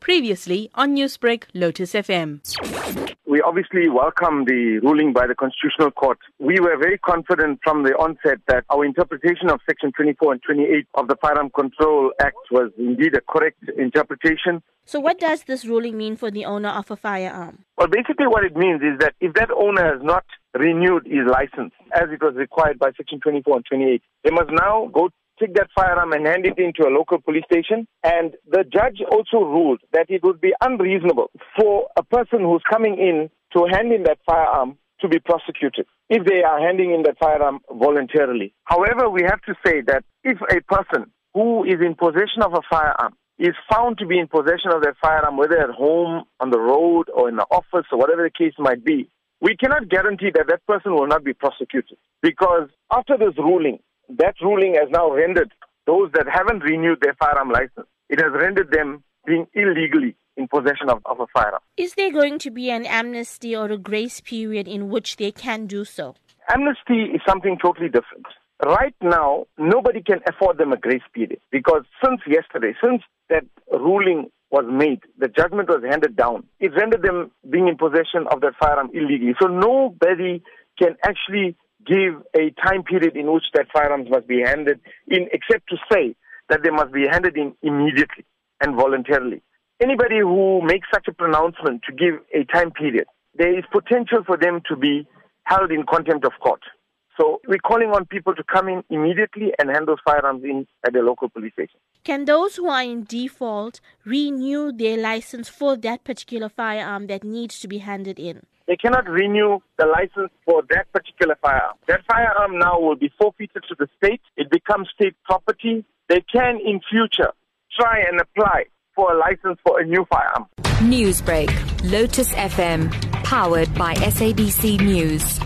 Previously on Newsbreak, Lotus FM. We obviously welcome the ruling by the Constitutional Court. We were very confident from the onset that our interpretation of Section 24 and 28 of the Firearm Control Act was indeed a correct interpretation. So, what does this ruling mean for the owner of a firearm? Well, basically, what it means is that if that owner has not renewed his license as it was required by Section 24 and 28, they must now go take that firearm and hand it into a local police station. And the judge also ruled that it would be unreasonable for a person who's coming in to hand in that firearm to be prosecuted if they are handing in that firearm voluntarily. However, we have to say that if a person who is in possession of a firearm is found to be in possession of that firearm, whether at home, on the road, or in the office, or whatever the case might be, we cannot guarantee that that person will not be prosecuted. Because after this ruling, that ruling has now rendered those that haven't renewed their firearm license, it has rendered them being illegally in possession of, of a firearm. Is there going to be an amnesty or a grace period in which they can do so? Amnesty is something totally different. Right now, nobody can afford them a grace period because since yesterday, since that ruling was made, the judgment was handed down, it rendered them being in possession of that firearm illegally. So nobody can actually give a time period in which that firearms must be handed in, except to say that they must be handed in immediately and voluntarily. Anybody who makes such a pronouncement to give a time period, there is potential for them to be held in contempt of court. So we're calling on people to come in immediately and hand those firearms in at the local police station. Can those who are in default renew their license for that particular firearm that needs to be handed in? They cannot renew the license for that particular firearm. That firearm now will be forfeited to the state. It becomes state property. They can, in future, try and apply for a license for a new firearm. Newsbreak, Lotus FM, powered by SABC News.